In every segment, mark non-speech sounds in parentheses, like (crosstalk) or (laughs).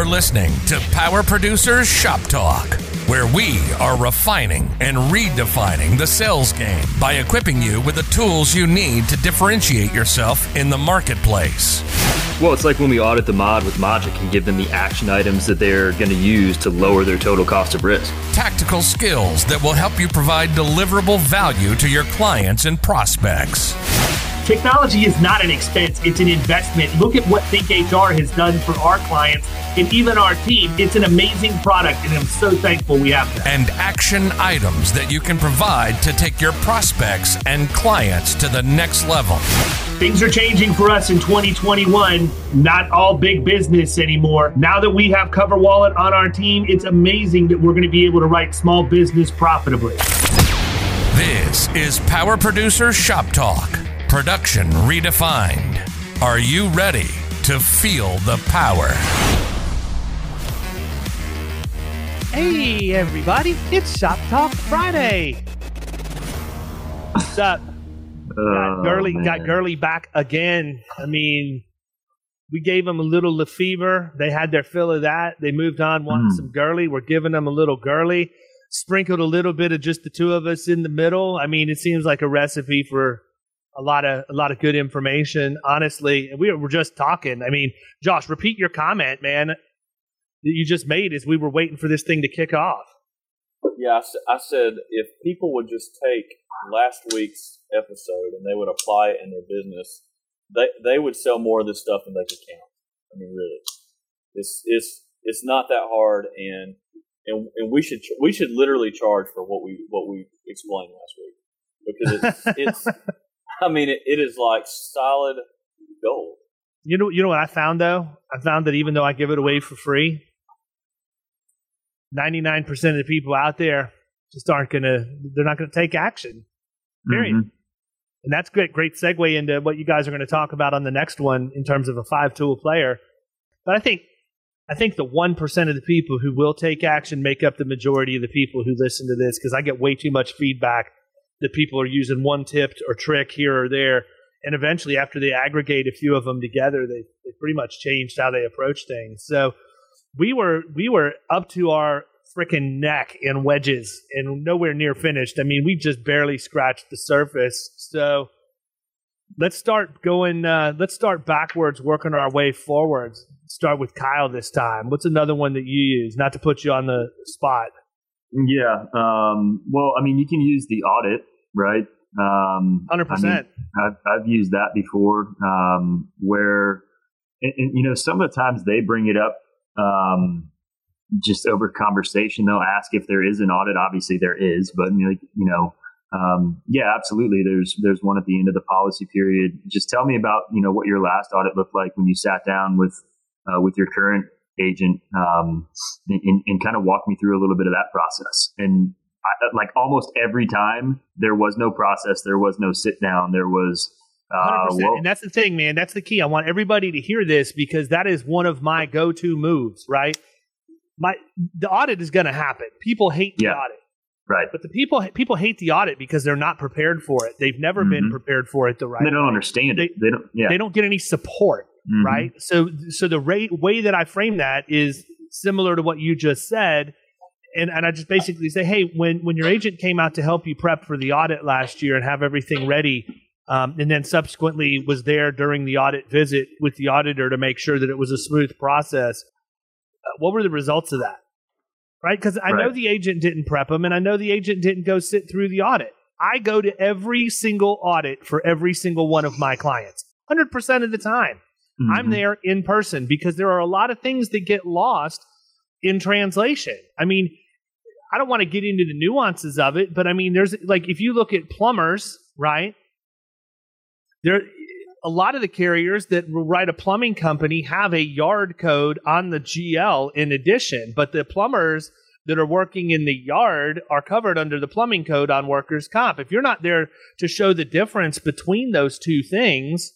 are listening to Power Producers Shop Talk, where we are refining and redefining the sales game by equipping you with the tools you need to differentiate yourself in the marketplace. Well, it's like when we audit the mod with Mogic and give them the action items that they're going to use to lower their total cost of risk. Tactical skills that will help you provide deliverable value to your clients and prospects. Technology is not an expense, it's an investment. Look at what ThinkHR has done for our clients and even our team. It's an amazing product, and I'm so thankful we have that. And action items that you can provide to take your prospects and clients to the next level. Things are changing for us in 2021. Not all big business anymore. Now that we have CoverWallet on our team, it's amazing that we're going to be able to write small business profitably. This is Power Producer Shop Talk Production redefined. Are you ready to feel the power? Hey, everybody, it's Shop Talk Friday. What's up? got Gurley, Oh, got man. Gurley back again. I mean, we gave them a little Lefevre. They had their fill of that. They moved on, wanted Mm. some Gurley. We're giving them a little Gurley. Sprinkled a little bit of just the two of us in the middle. I mean, it seems like a recipe for a lot of a lot of good information. Honestly, we were just talking. I mean, Josh, repeat your comment, man, that you just made as we were waiting for this thing to kick off. Yeah, I said if people would just take last week's episode and they would apply it in their business, they they would sell more of this stuff than they could count. I mean, really, it's it's it's not that hard, and and and we should we should literally charge for what we what we explained last week because it's (laughs) it's. I mean, it, it is like solid gold. You know, you know what I found though? I found that even though I give it away for free, ninety nine percent of the people out there just aren't gonna. They're not gonna take action. Period. Mhm. And that's great. Great segue into what you guys are going to talk about on the next one in terms of a five tool player. But I think, I think the one percent of the people who will take action make up the majority of the people who listen to this because I get way too much feedback that people are using one tip or trick here or there, and eventually after they aggregate a few of them together, they they pretty much changed how they approach things. So we were we were up to our freaking neck in wedges and nowhere near finished. I mean, we just barely scratched the surface. So let's start going. Uh, let's start backwards, working our way forwards. Start with Kyle this time. What's another one that you use? Not to put you on the spot. Yeah. Um, well, I mean, you can use the audit, right? Um, Hundred I mean, percent. I've, I've used that before, um, where, and, and, you know, some of the times they bring it up um, just over conversation. They'll ask if there is an audit. Obviously, there is, but you know, you know um, yeah, absolutely. There's there's one at the end of the policy period. Just tell me about you know what your last audit looked like when you sat down with uh, with your current agent, um, and, and kind of walk me through a little bit of that process. And I, like almost every time, there was no process. There was no sit down. There was uh, well, and that's the thing, man. That's the key. I want everybody to hear this because that is one of my go-to moves. Right? My the audit is going to happen. People hate the Yeah. audit. right. But the people people hate the audit because they're not prepared for it. They've never been Mhm. prepared for it the right. They don't way. understand it. They don't. Yeah. They don't get any support, Mhm. right? So so the rate, way that I frame that is similar to what you just said. And, and I just basically say, hey, when, when your agent came out to help you prep for the audit last year and have everything ready, um, and then subsequently was there during the audit visit with the auditor to make sure that it was a smooth process, uh, what were the results of that? Right? Because I know the agent didn't prep them, and I know the agent didn't go sit through the audit. I go to every single audit for every single one of my clients, 100% of the time. I'm Mhm. there in person because there are a lot of things that get lost in translation. I mean, I don't want to get into the nuances of it, but I mean, there's like if you look at plumbers, right? There, a lot of the carriers that will write a plumbing company have a yard code on the GL in addition, but the plumbers that are working in the yard are covered under the plumbing code on workers' comp. If you're not there to show the difference between those two things,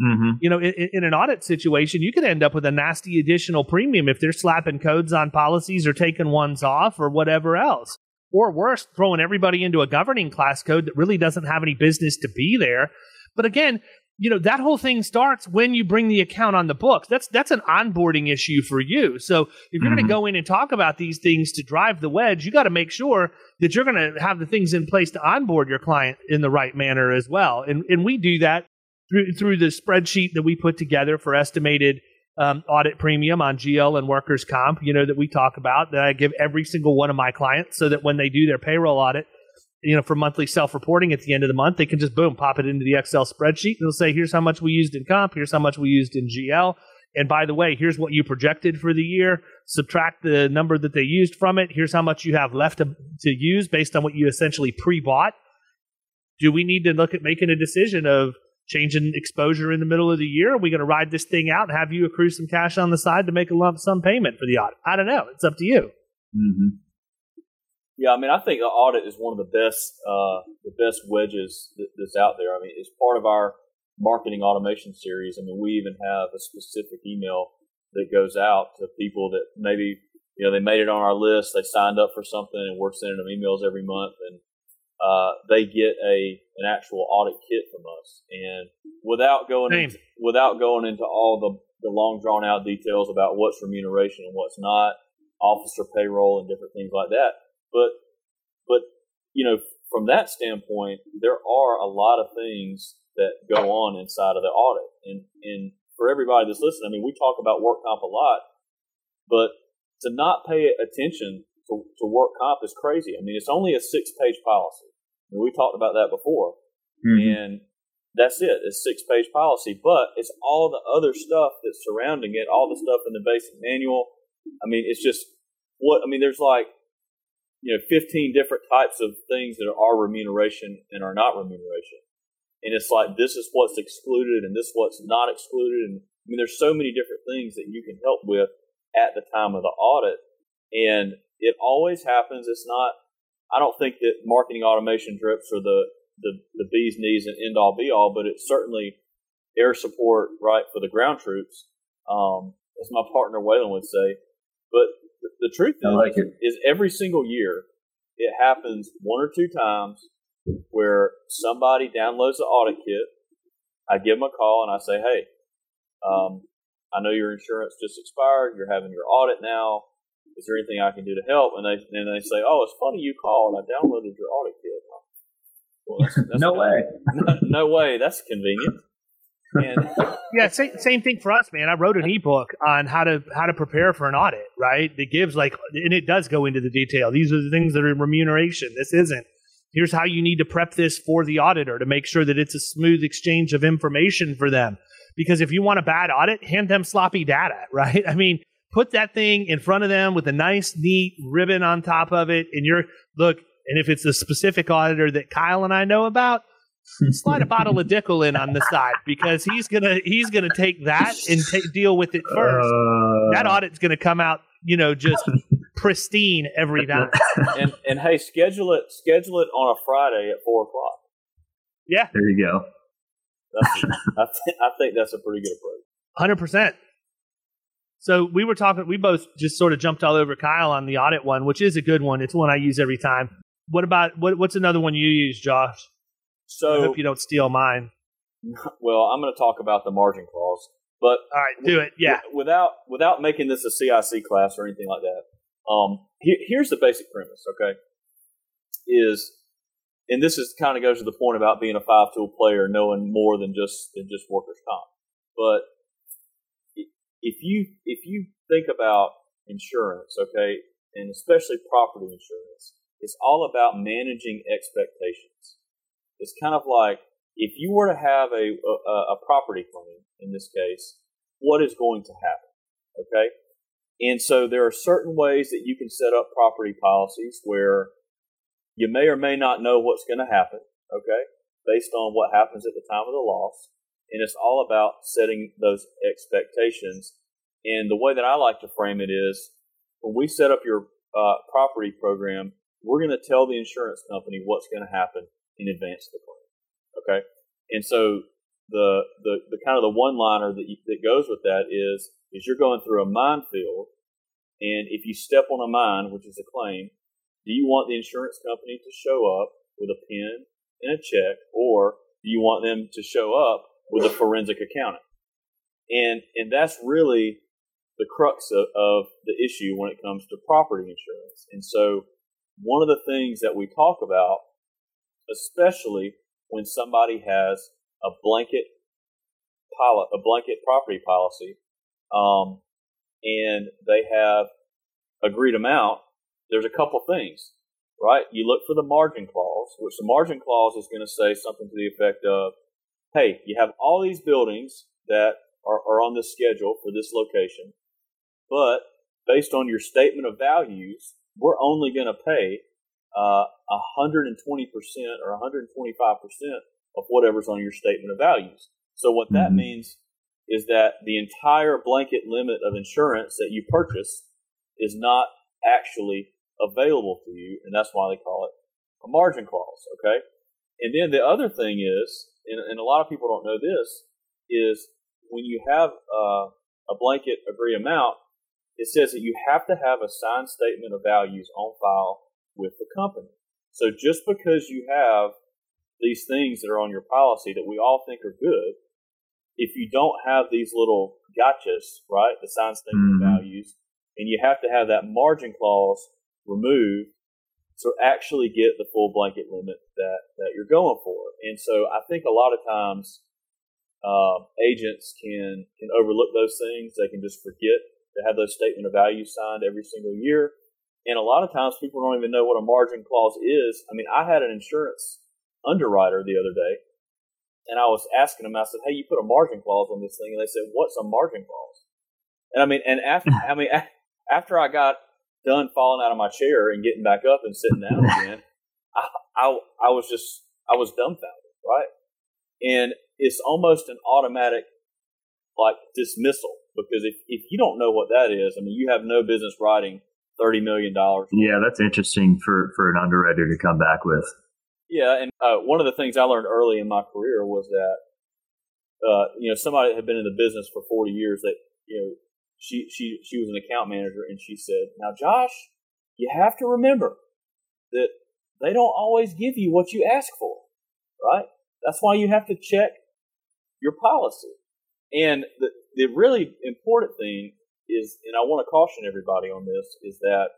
Mhm. you know, in, in an audit situation, you could end up with a nasty additional premium if they're slapping codes on policies or taking ones off or whatever else. Or worse, throwing everybody into a governing class code that really doesn't have any business to be there. But again, you know that whole thing starts when you bring the account on the books that's that's an onboarding issue for you so if you're mm-hmm. going to go in and talk about these things to drive the wedge you got to make sure that you're going to have the things in place to onboard your client in the right manner as well and and we do that through through the spreadsheet that we put together for estimated um, audit premium on GL and workers comp, you know, that we talk about that I give every single one of my clients so that when they do their payroll audit, you know, for monthly self reporting at the end of the month, they can just boom, pop it into the Excel spreadsheet. And they'll say, here's how much we used in comp, here's how much we used in GL. And by the way, here's what you projected for the year. Subtract the number that they used from it. Here's how much you have left to, to use based on what you essentially pre bought. Do we need to look at making a decision of changing exposure in the middle of the year? Are we going to ride this thing out and have you accrue some cash on the side to make a lump sum payment for the audit? I don't know. It's up to you. Mm-hmm. Yeah, I mean, I think the audit is one of the best, uh, the best wedges that's out there. I mean, it's part of our marketing automation series. I mean, we even have a specific email that goes out to people that maybe you know they made it on our list, they signed up for something, and we're sending them emails every month, and uh, they get a an actual audit kit from us. And without going into, without going into all the the long drawn out details about what's remuneration and what's not, officer payroll and different things like that. But but you know from that standpoint, there are a lot of things that go on inside of the audit. And and for everybody that's listening, I mean, we talk about work comp a lot, but to not pay attention to, to work comp is crazy. I mean, it's only a six page policy. And we talked about that before. Mm-hmm. And that's it. It's six page policy, but it's all the other stuff that's surrounding it, all the stuff in the basic manual. I mean, it's just what I mean. There's like you know 15 different types of things that are remuneration and are not remuneration, and it's like this is what's excluded and this is what's not excluded. And I mean, there's so many different things that you can help with at the time of the audit, and it always happens. It's not I don't think that marketing automation drips are the, the, the bee's knees and end all be all, but it's certainly air support, right, for the ground troops, um, as my partner Waylon would say. But the, the truth is, like is every single year it happens one or two times where somebody downloads the audit kit. I give them a call and I say, hey, um, I know your insurance just expired. You're having your audit now is there anything I can do to help? And they and they say, oh, it's funny you called. I downloaded your audit kit. Well, that's, that's no way. (laughs) No, no, way. That's convenient. And (laughs) yeah, same, same thing for us, man. I wrote an ebook on how to how to prepare for an audit. Right? It gives like, and it does go into the detail. These are the things that are remuneration. This isn't. Here's how you need to prep this for the auditor to make sure that it's a smooth exchange of information for them. Because if you want a bad audit, hand them sloppy data, (laughs) right? I mean, put that thing in front of them with a nice, neat ribbon on top of it. And you're, look, and if it's a specific auditor that Kyle and I know about, (laughs) slide a bottle of Dickel in on the side because he's gonna he's gonna take that and t- deal with it first. Uh, that audit's gonna come out, you know, just (laughs) pristine every time. (laughs) And and hey, schedule it schedule it on a Friday at four o'clock. Yeah, there you go. That's, I, th- I think that's a pretty good approach. Hundred percent. So we were talking, we both just sort of jumped all over Kyle on the audit one, which is a good one. It's one I use every time. What about what, what's another one you use, Josh? So I hope you don't steal mine. (laughs) Well, I'm going to talk about the margin clause, but all right, do it. Yeah, without without making this a CIC class or anything like that. Um, here's the basic premise. Okay, is and this is kind of goes to the point about being a five tool player, knowing more than just than just workers comp. But if you if you think about insurance, okay, and especially property insurance, it's all about managing expectations. It's kind of like if you were to have a, a, a property claim in this case, what is going to happen? Okay, and so there are certain ways that you can set up property policies where you may or may not know what's going to happen. Okay, based on what happens at the time of the loss and it's all about setting those expectations. And the way that I like to frame it is when we set up your uh, property program, we're going to tell the insurance company what's going to happen in advance of the claim. Okay. And so the, the, the kind of the one liner that, that goes with that is, is you're going through a minefield. And if you step on a mine, which is a claim, do you want the insurance company to show up with a pen and a check, or do you want them to show up with a forensic accountant. And, and that's really the crux of, of the issue when it comes to property insurance. And so one of the things that we talk about, especially when somebody has a blanket pilot, a blanket property policy, um, and they have agreed amount, there's a couple things, right? You look for the margin clause, which the margin clause is going to say something to the effect of, hey, you have all these buildings that are, are on this schedule for this location, but based on your statement of values, we're only going to pay uh, 120% or 125% of whatever's on your statement of values. So what that mm-hmm. means is that the entire blanket limit of insurance that you purchase is not actually available to you, and that's why they call it a margin clause. Okay, and then the other thing is, and, and a lot of people don't know this, is when you have uh, a blanket agree amount, it says that you have to have a signed statement of values on file with the company. So just because you have these things that are on your policy that we all think are good, if you don't have these little gotchas, right, the signed statement mm-hmm. of values, and you have to have that margin clause removed to actually get the full blanket limit that, that you're going for. And so I think a lot of times um, agents can can overlook those things. They can just forget to have those statement of values signed every single year. And a lot of times people don't even know what a margin clause is. I mean, I had an insurance underwriter the other day, and I was asking them, I said, Hey, you put a margin clause on this thing. And they said, What's a margin clause? And I mean, and after, (laughs) I mean, after I got done falling out of my chair and getting back up and sitting down (laughs) again, I, I, I was just, I was dumbfounded, right? And it's almost an automatic like dismissal because if, if you don't know what that is, I mean, you have no business writing thirty million dollars. Yeah, that's interesting for for an underwriter to come back with. Yeah, and uh, one of the things I learned early in my career was that uh, you know somebody that had been in the business for forty years that you know she she she was an account manager and she said, "Now, Josh, you have to remember that they don't always give you what you ask for, right? That's why you have to check your policy." And the the really important thing is, and I want to caution everybody on this, is that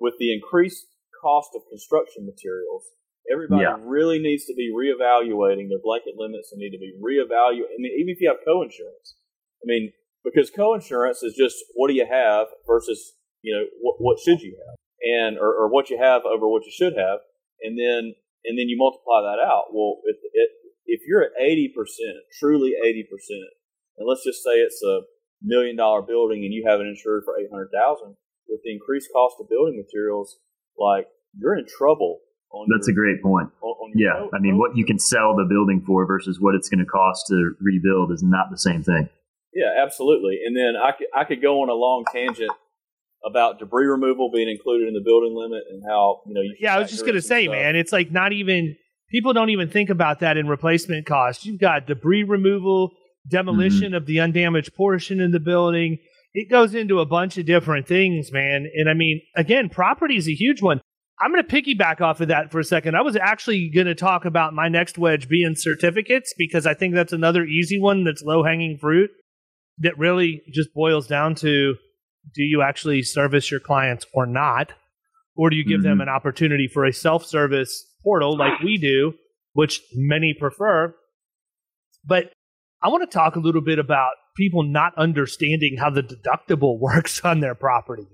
with the increased cost of construction materials, everybody yeah. really needs to be reevaluating their blanket limits and need to be reevaluating. I mean, even if you have co-insurance, I mean, because co-insurance is just what do you have versus you know what, what should you have and or, or what you have over what you should have, and then and then you multiply that out. Well, if it, if you're at eighty percent, truly eighty percent, and let's just say it's a million dollar building and you have it insured for 800,000 with the increased cost of building materials, like you're in trouble. That's your, a great point. On, on yeah. I mean, what you can sell the building for versus what it's going to cost to rebuild is not the same thing. Yeah, absolutely. And then I could, I could go on a long tangent about debris removal being included in the building limit and how, you know, you Yeah, I was just going to say, stuff. man, it's like not even, people don't even think about that in replacement cost. You've got debris removal, demolition mm-hmm. of the undamaged portion in the building. It goes into a bunch of different things, man. And I mean, again, property is a huge one. I'm going to piggyback off of that for a second. I was actually going to talk about my next wedge being certificates because I think that's another easy one that's low hanging fruit that really just boils down to do you actually service your clients or not? Or do you give mm-hmm. them an opportunity for a self service portal like we do, which many prefer? But I want to talk a little bit about people not understanding how the deductible (laughs) works on their property,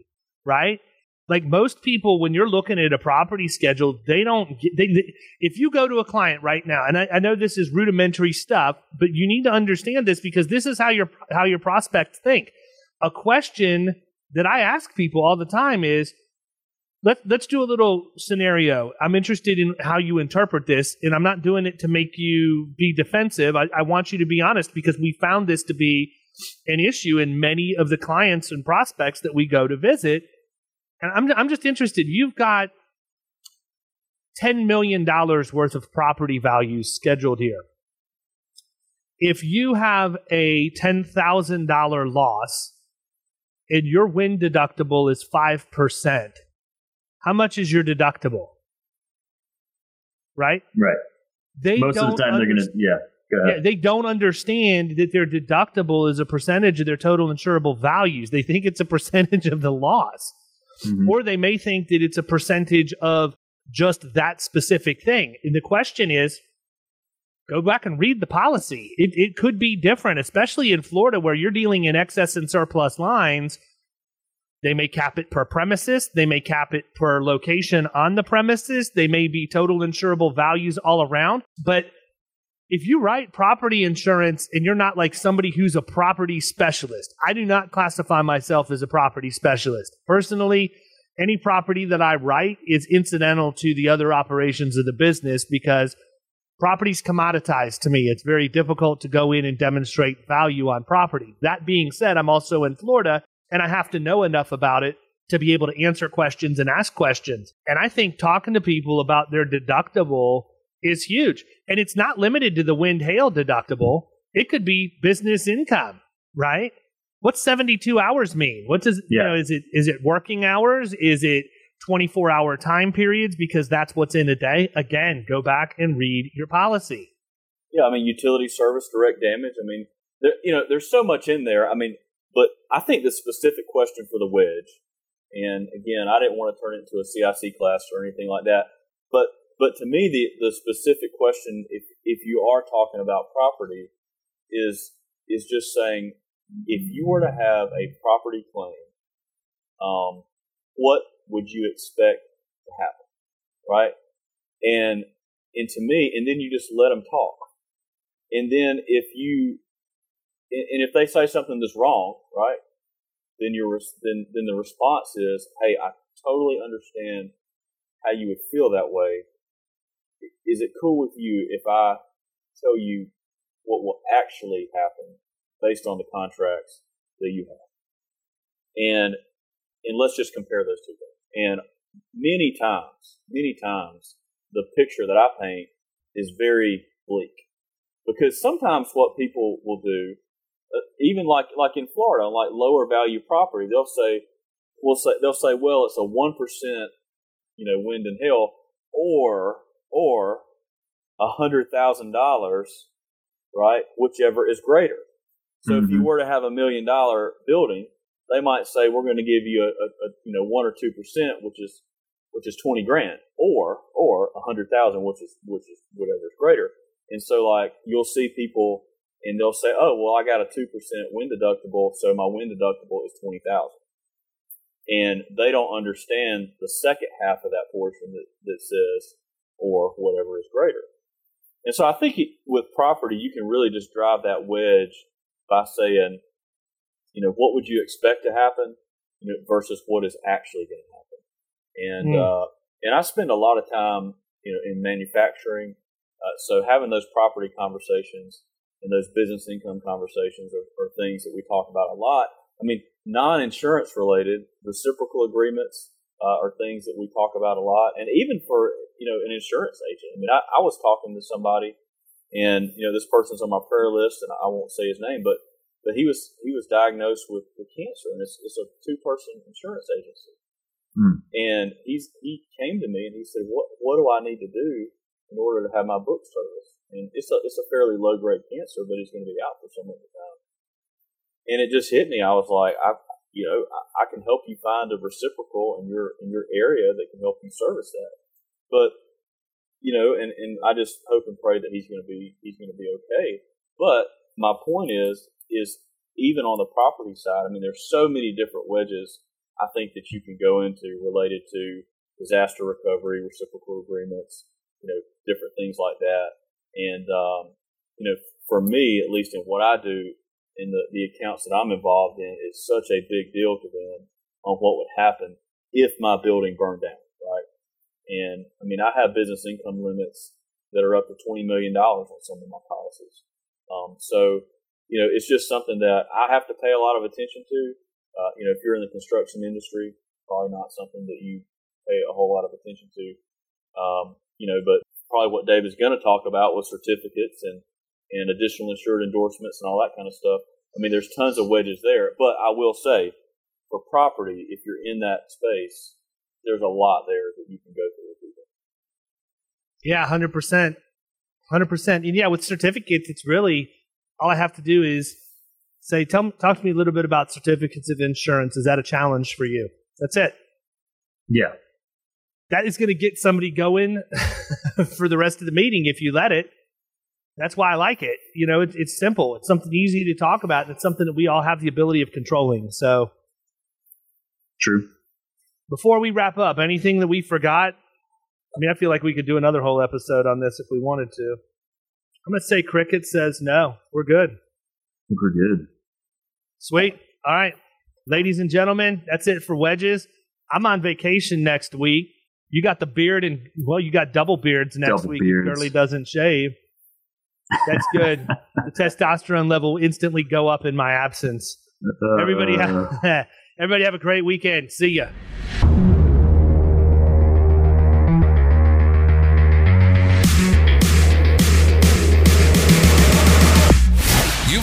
right? Like most people, when you're looking at a property schedule, they don't get, they, they, if you go to a client right now, and I, I know this is rudimentary stuff, but you need to understand this because this is how your, how your prospects think. A question that I ask people all the time is, let, let's do a little scenario. I'm interested in how you interpret this, and I'm not doing it to make you be defensive. I, I want you to be honest because we found this to be an issue in many of the clients and prospects that we go to visit. And I'm, I'm just interested. You've got $10 million worth of property values scheduled here. If you have a $10,000 loss and your wind deductible is 5%, how much is your deductible? Right? Right. They most of the time they're gonna yeah. Yeah, they don't understand that their deductible is a percentage of their total insurable values. They think it's a percentage of the loss. Mm-hmm. Or they may think that it's a percentage of just that specific thing. And the question is go back and read the policy. It, it could be different, especially in Florida where you're dealing in excess and surplus lines. They may cap it per premises. They may cap it per location on the premises. They may be total insurable values all around. But if you write property insurance and you're not like somebody who's a property specialist, I do not classify myself as a property specialist. Personally, any property that I write is incidental to the other operations of the business because property's commoditized to me. It's very difficult to go in and demonstrate value on property. That being said, I'm also in Florida and I have to know enough about it to be able to answer questions and ask questions. And I think talking to people about their deductible is huge. And it's not limited to the wind hail deductible. It could be business income, right? What's 72 hours mean? What does yeah. you know, is it is it working hours? Is it 24 hour time periods because that's what's in a day? Again, go back and read your policy. Yeah, I mean utility service, direct damage. I mean, there, you know, there's so much in there. I mean, but I think the specific question for the wedge, and again, I didn't want to turn it into a CIC class or anything like that. But but to me, the, the specific question, if, if you are talking about property, is is just saying if you were to have a property claim, um, what would you expect to happen, right? And and to me, and then you just let them talk, and then if you and if they say something that's wrong, right, then your then then the response is, hey, I totally understand how you would feel that way is it cool with you if I tell you what will actually happen based on the contracts that you have? And and let's just compare those two things. And many times, many times, the picture that I paint is very bleak because sometimes what people will do, uh, even like like in Florida, like lower value property, they'll say, "We'll say they'll say, well, it's a one percent, you know, wind and hail, or or a hundred thousand dollars, right? Whichever is greater. So mm-hmm. if you mm-hmm. were to have a million dollar building, they might say we're going to give you a, a, a you know one or two percent, which is which is twenty grand, or or a hundred thousand, which is which is whatever is greater. And so like you'll see people and they'll say, oh well, I got a two percent wind deductible, so my wind deductible is twenty thousand. And they don't understand the second half of that portion that, that says, or whatever is greater. And so I think it, with property, you can really just drive that wedge by saying, you know, what would you expect to happen, you know, versus what is actually going to happen. And mm. uh, and I spend a lot of time, you know, in manufacturing. Uh, so having those property conversations and those business income conversations are, are things that we talk about a lot. I mean, non-insurance related reciprocal agreements uh, are things that we talk about a lot, and even for you know an insurance agent. I mean, I, I was talking to somebody, and you know this person's on my prayer list, and I won't say his name, but but he was he was diagnosed with, with cancer, and it's, it's a two person insurance agency. Mm. And he's he came to me and he said, "What what do I need to do in order to have my book service?" And it's a it's a fairly low grade cancer, but he's going to be out for some of the time. And it just hit me. I was like, I you know, I, I can help you find a reciprocal in your in your area that can help you service that. But you know, and, and I just hope and pray that he's going to be he's going to be okay. But my point is is even on the property side, I mean, there's so many different wedges I think that you can go into related to disaster recovery, reciprocal agreements, you know, different things like that. And um, you know, for me, at least in what I do, in the, the accounts that I'm involved in, it's such a big deal to them on what would happen if my building burned down, right? And I mean, I have business income limits that are up to $20 million on some of my policies. Um, so, you know, it's just something that I have to pay a lot of attention to. Uh, you know, if you're in the construction industry, probably not something that you pay a whole lot of attention to. Um, you know, but probably what Dave is going to talk about was certificates and and additional insured endorsements and all that kind of stuff. I mean, there's tons of wedges there, but I will say for property, if you're in that space, there's a lot there that you can go through. Yeah, hundred percent. hundred percent. And yeah, with certificates, it's really all I have to do is say, tell talk to me a little bit about certificates of insurance. Is that a challenge for you? That's it. Yeah. That is going to get somebody going (laughs) for the rest of the meeting if you let it. That's why I like it. You know, it, it's simple. It's something easy to talk about. And it's something that we all have the ability of controlling. So, true. Before we wrap up, anything that we forgot? I mean, I feel like we could do another whole episode on this if we wanted to. I'm going to say Cricket says no. We're good. We're good. Sweet. All right. Ladies and gentlemen, that's it for wedges. I'm on vacation next week. You got the beard and well, you got double beards next double week. Beards. Gurley doesn't shave. That's good. the testosterone level will instantly go up in my absence. Uh, Everybody have (laughs) everybody have a great weekend. See ya.